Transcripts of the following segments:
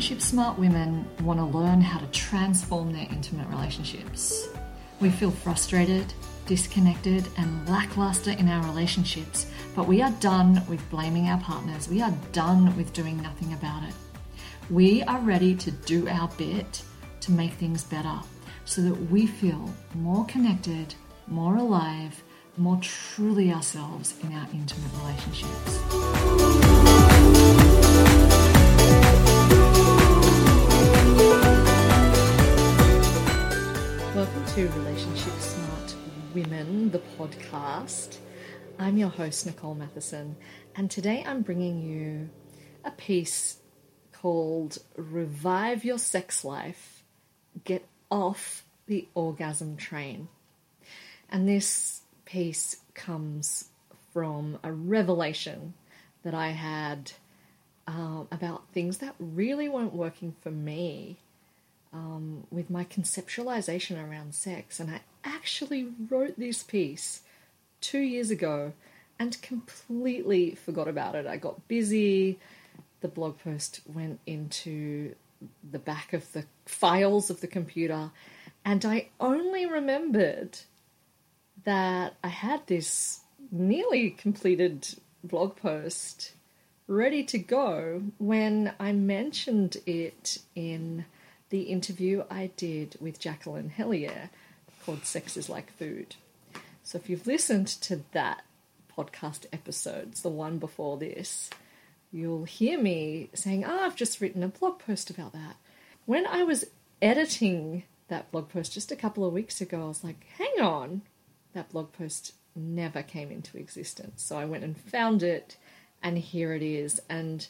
relationship smart women want to learn how to transform their intimate relationships. We feel frustrated, disconnected, and lackluster in our relationships, but we are done with blaming our partners. We are done with doing nothing about it. We are ready to do our bit to make things better so that we feel more connected, more alive, more truly ourselves in our intimate relationships. Podcast. I'm your host, Nicole Matheson, and today I'm bringing you a piece called Revive Your Sex Life Get Off the Orgasm Train. And this piece comes from a revelation that I had um, about things that really weren't working for me um, with my conceptualization around sex. And I actually wrote this piece two years ago and completely forgot about it. I got busy. The blog post went into the back of the files of the computer, and I only remembered that I had this nearly completed blog post ready to go when I mentioned it in the interview I did with Jacqueline Hellier called Sex is Like Food. So if you've listened to that podcast episodes, the one before this, you'll hear me saying, Oh, I've just written a blog post about that. When I was editing that blog post just a couple of weeks ago, I was like, Hang on, that blog post never came into existence. So I went and found it, and here it is. And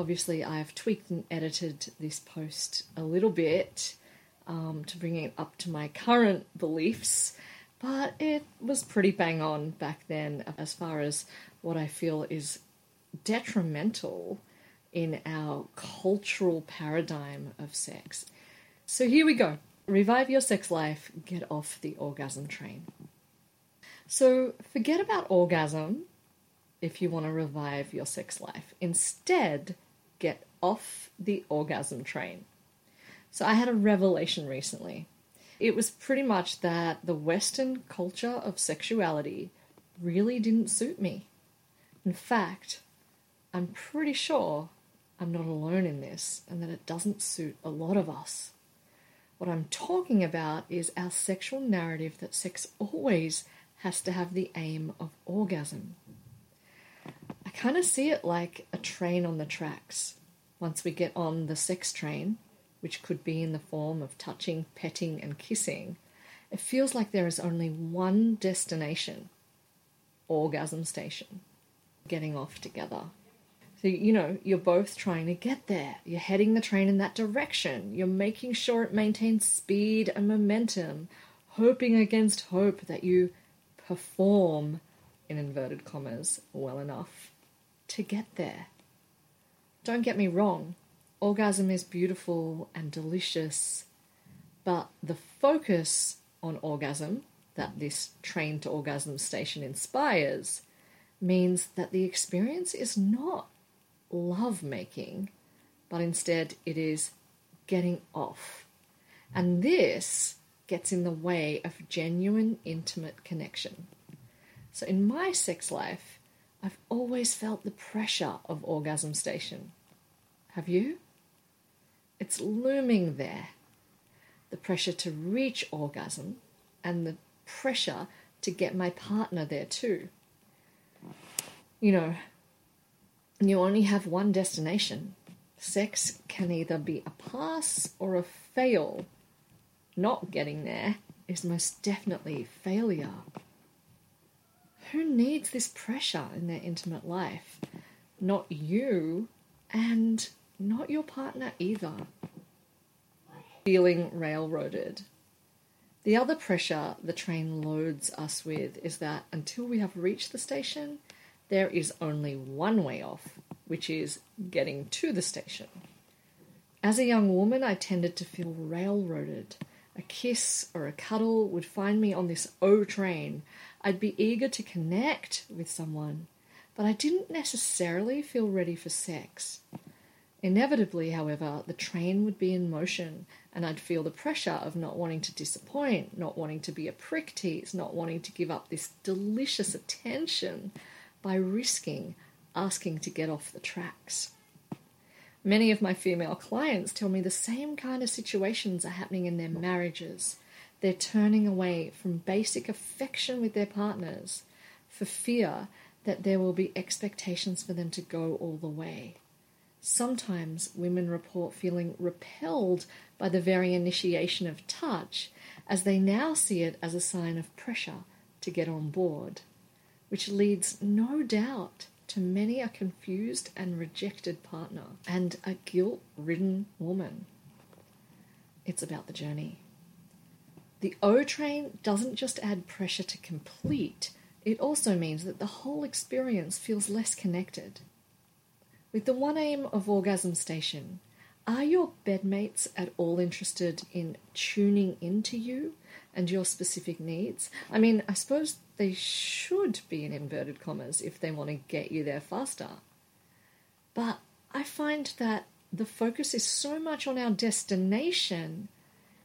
obviously, I've tweaked and edited this post a little bit um, to bring it up to my current beliefs, but it was pretty bang on back then as far as what I feel is detrimental in our cultural paradigm of sex. So here we go. Revive your sex life, get off the orgasm train. So forget about orgasm if you want to revive your sex life. Instead, get off the orgasm train. So I had a revelation recently. It was pretty much that the Western culture of sexuality really didn't suit me. In fact, I'm pretty sure I'm not alone in this and that it doesn't suit a lot of us. What I'm talking about is our sexual narrative that sex always has to have the aim of orgasm. Kind of see it like a train on the tracks. Once we get on the sex train, which could be in the form of touching, petting, and kissing, it feels like there is only one destination orgasm station, getting off together. So, you know, you're both trying to get there. You're heading the train in that direction. You're making sure it maintains speed and momentum, hoping against hope that you perform, in inverted commas, well enough to get there. Don't get me wrong, orgasm is beautiful and delicious, but the focus on orgasm that this train to orgasm station inspires means that the experience is not love making, but instead it is getting off. And this gets in the way of genuine intimate connection. So in my sex life, I've always felt the pressure of orgasm station. Have you? It's looming there. The pressure to reach orgasm and the pressure to get my partner there too. You know, you only have one destination. Sex can either be a pass or a fail. Not getting there is most definitely failure. Who needs this pressure in their intimate life? Not you, and not your partner either. Feeling railroaded. The other pressure the train loads us with is that until we have reached the station, there is only one way off, which is getting to the station. As a young woman, I tended to feel railroaded. A kiss or a cuddle would find me on this O train. I'd be eager to connect with someone, but I didn't necessarily feel ready for sex. Inevitably, however, the train would be in motion, and I'd feel the pressure of not wanting to disappoint, not wanting to be a prick tease, not wanting to give up this delicious attention by risking asking to get off the tracks. Many of my female clients tell me the same kind of situations are happening in their marriages. They're turning away from basic affection with their partners for fear that there will be expectations for them to go all the way. Sometimes women report feeling repelled by the very initiation of touch, as they now see it as a sign of pressure to get on board, which leads, no doubt, to many a confused and rejected partner and a guilt ridden woman. It's about the journey. The O train doesn't just add pressure to complete, it also means that the whole experience feels less connected. With the one aim of Orgasm Station, are your bedmates at all interested in tuning into you and your specific needs? I mean, I suppose they should be in inverted commas if they want to get you there faster. But I find that the focus is so much on our destination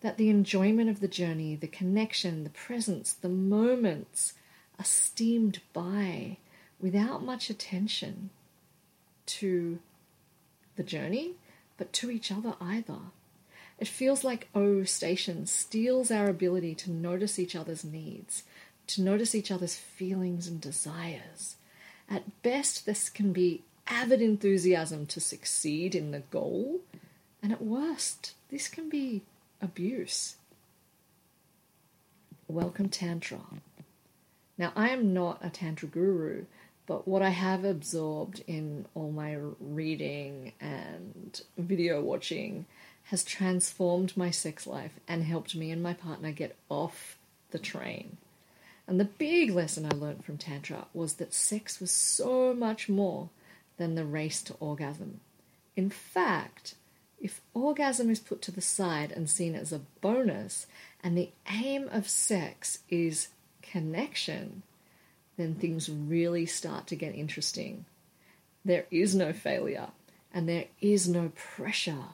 that the enjoyment of the journey, the connection, the presence, the moments are steamed by without much attention to the journey, but to each other either. It feels like O Station steals our ability to notice each other's needs, to notice each other's feelings and desires. At best, this can be avid enthusiasm to succeed in the goal, and at worst, this can be abuse. Welcome, Tantra. Now, I am not a Tantra guru, but what I have absorbed in all my reading and video watching has transformed my sex life and helped me and my partner get off the train. And the big lesson I learned from Tantra was that sex was so much more than the race to orgasm. In fact, if orgasm is put to the side and seen as a bonus, and the aim of sex is connection, then things really start to get interesting. There is no failure and there is no pressure.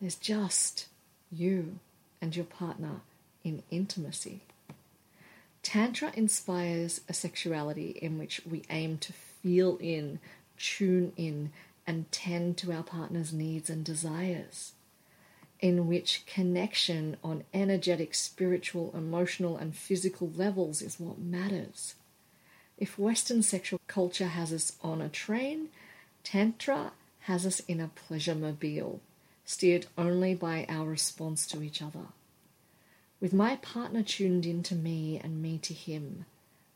There's just you and your partner in intimacy. Tantra inspires a sexuality in which we aim to feel in, tune in, and tend to our partner's needs and desires, in which connection on energetic, spiritual, emotional, and physical levels is what matters. If Western sexual culture has us on a train, Tantra has us in a pleasure mobile, steered only by our response to each other. With my partner tuned into me and me to him,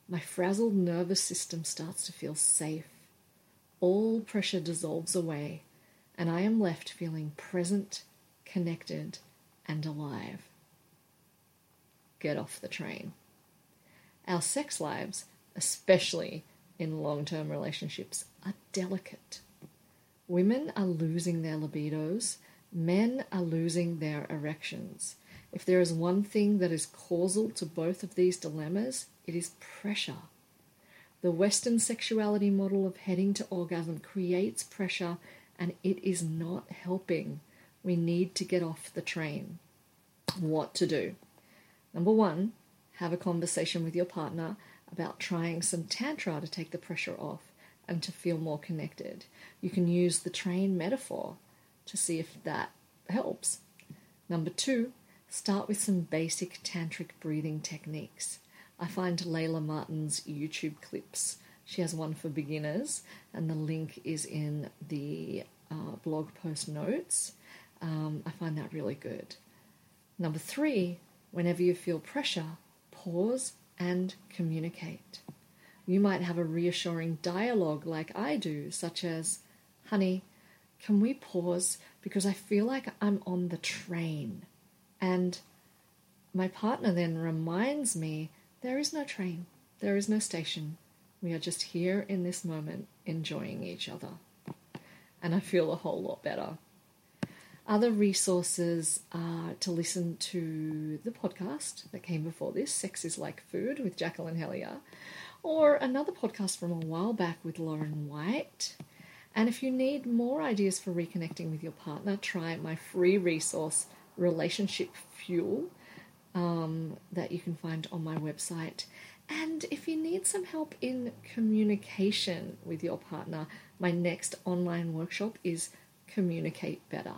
my frazzled nervous system starts to feel safe. All pressure dissolves away, and I am left feeling present, connected, and alive. Get off the train. Our sex lives especially in long term relationships, are delicate. Women are losing their libidos, men are losing their erections. If there is one thing that is causal to both of these dilemmas, it is pressure. The Western sexuality model of heading to orgasm creates pressure and it is not helping. We need to get off the train. What to do? Number one, have a conversation with your partner about trying some Tantra to take the pressure off and to feel more connected. You can use the train metaphor to see if that helps. Number two, start with some basic tantric breathing techniques. I find Layla Martin's YouTube clips. She has one for beginners, and the link is in the uh, blog post notes. Um, I find that really good. Number three, whenever you feel pressure, pause and communicate. You might have a reassuring dialogue like I do, such as, Honey, can we pause because I feel like I'm on the train? And my partner then reminds me there is no train, there is no station. We are just here in this moment enjoying each other. And I feel a whole lot better. Other resources are to listen to the podcast that came before this, Sex is Like Food with Jacqueline Hellier, or another podcast from a while back with Lauren White. And if you need more ideas for reconnecting with your partner, try my free resource, Relationship Fuel, um, that you can find on my website. And if you need some help in communication with your partner, my next online workshop is Communicate Better,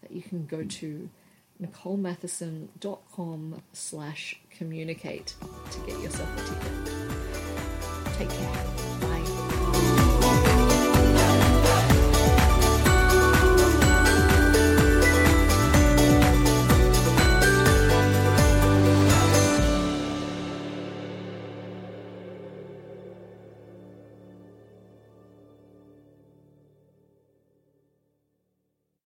that you can go to nicolematheson.com slash communicate to get yourself a ticket. Take care.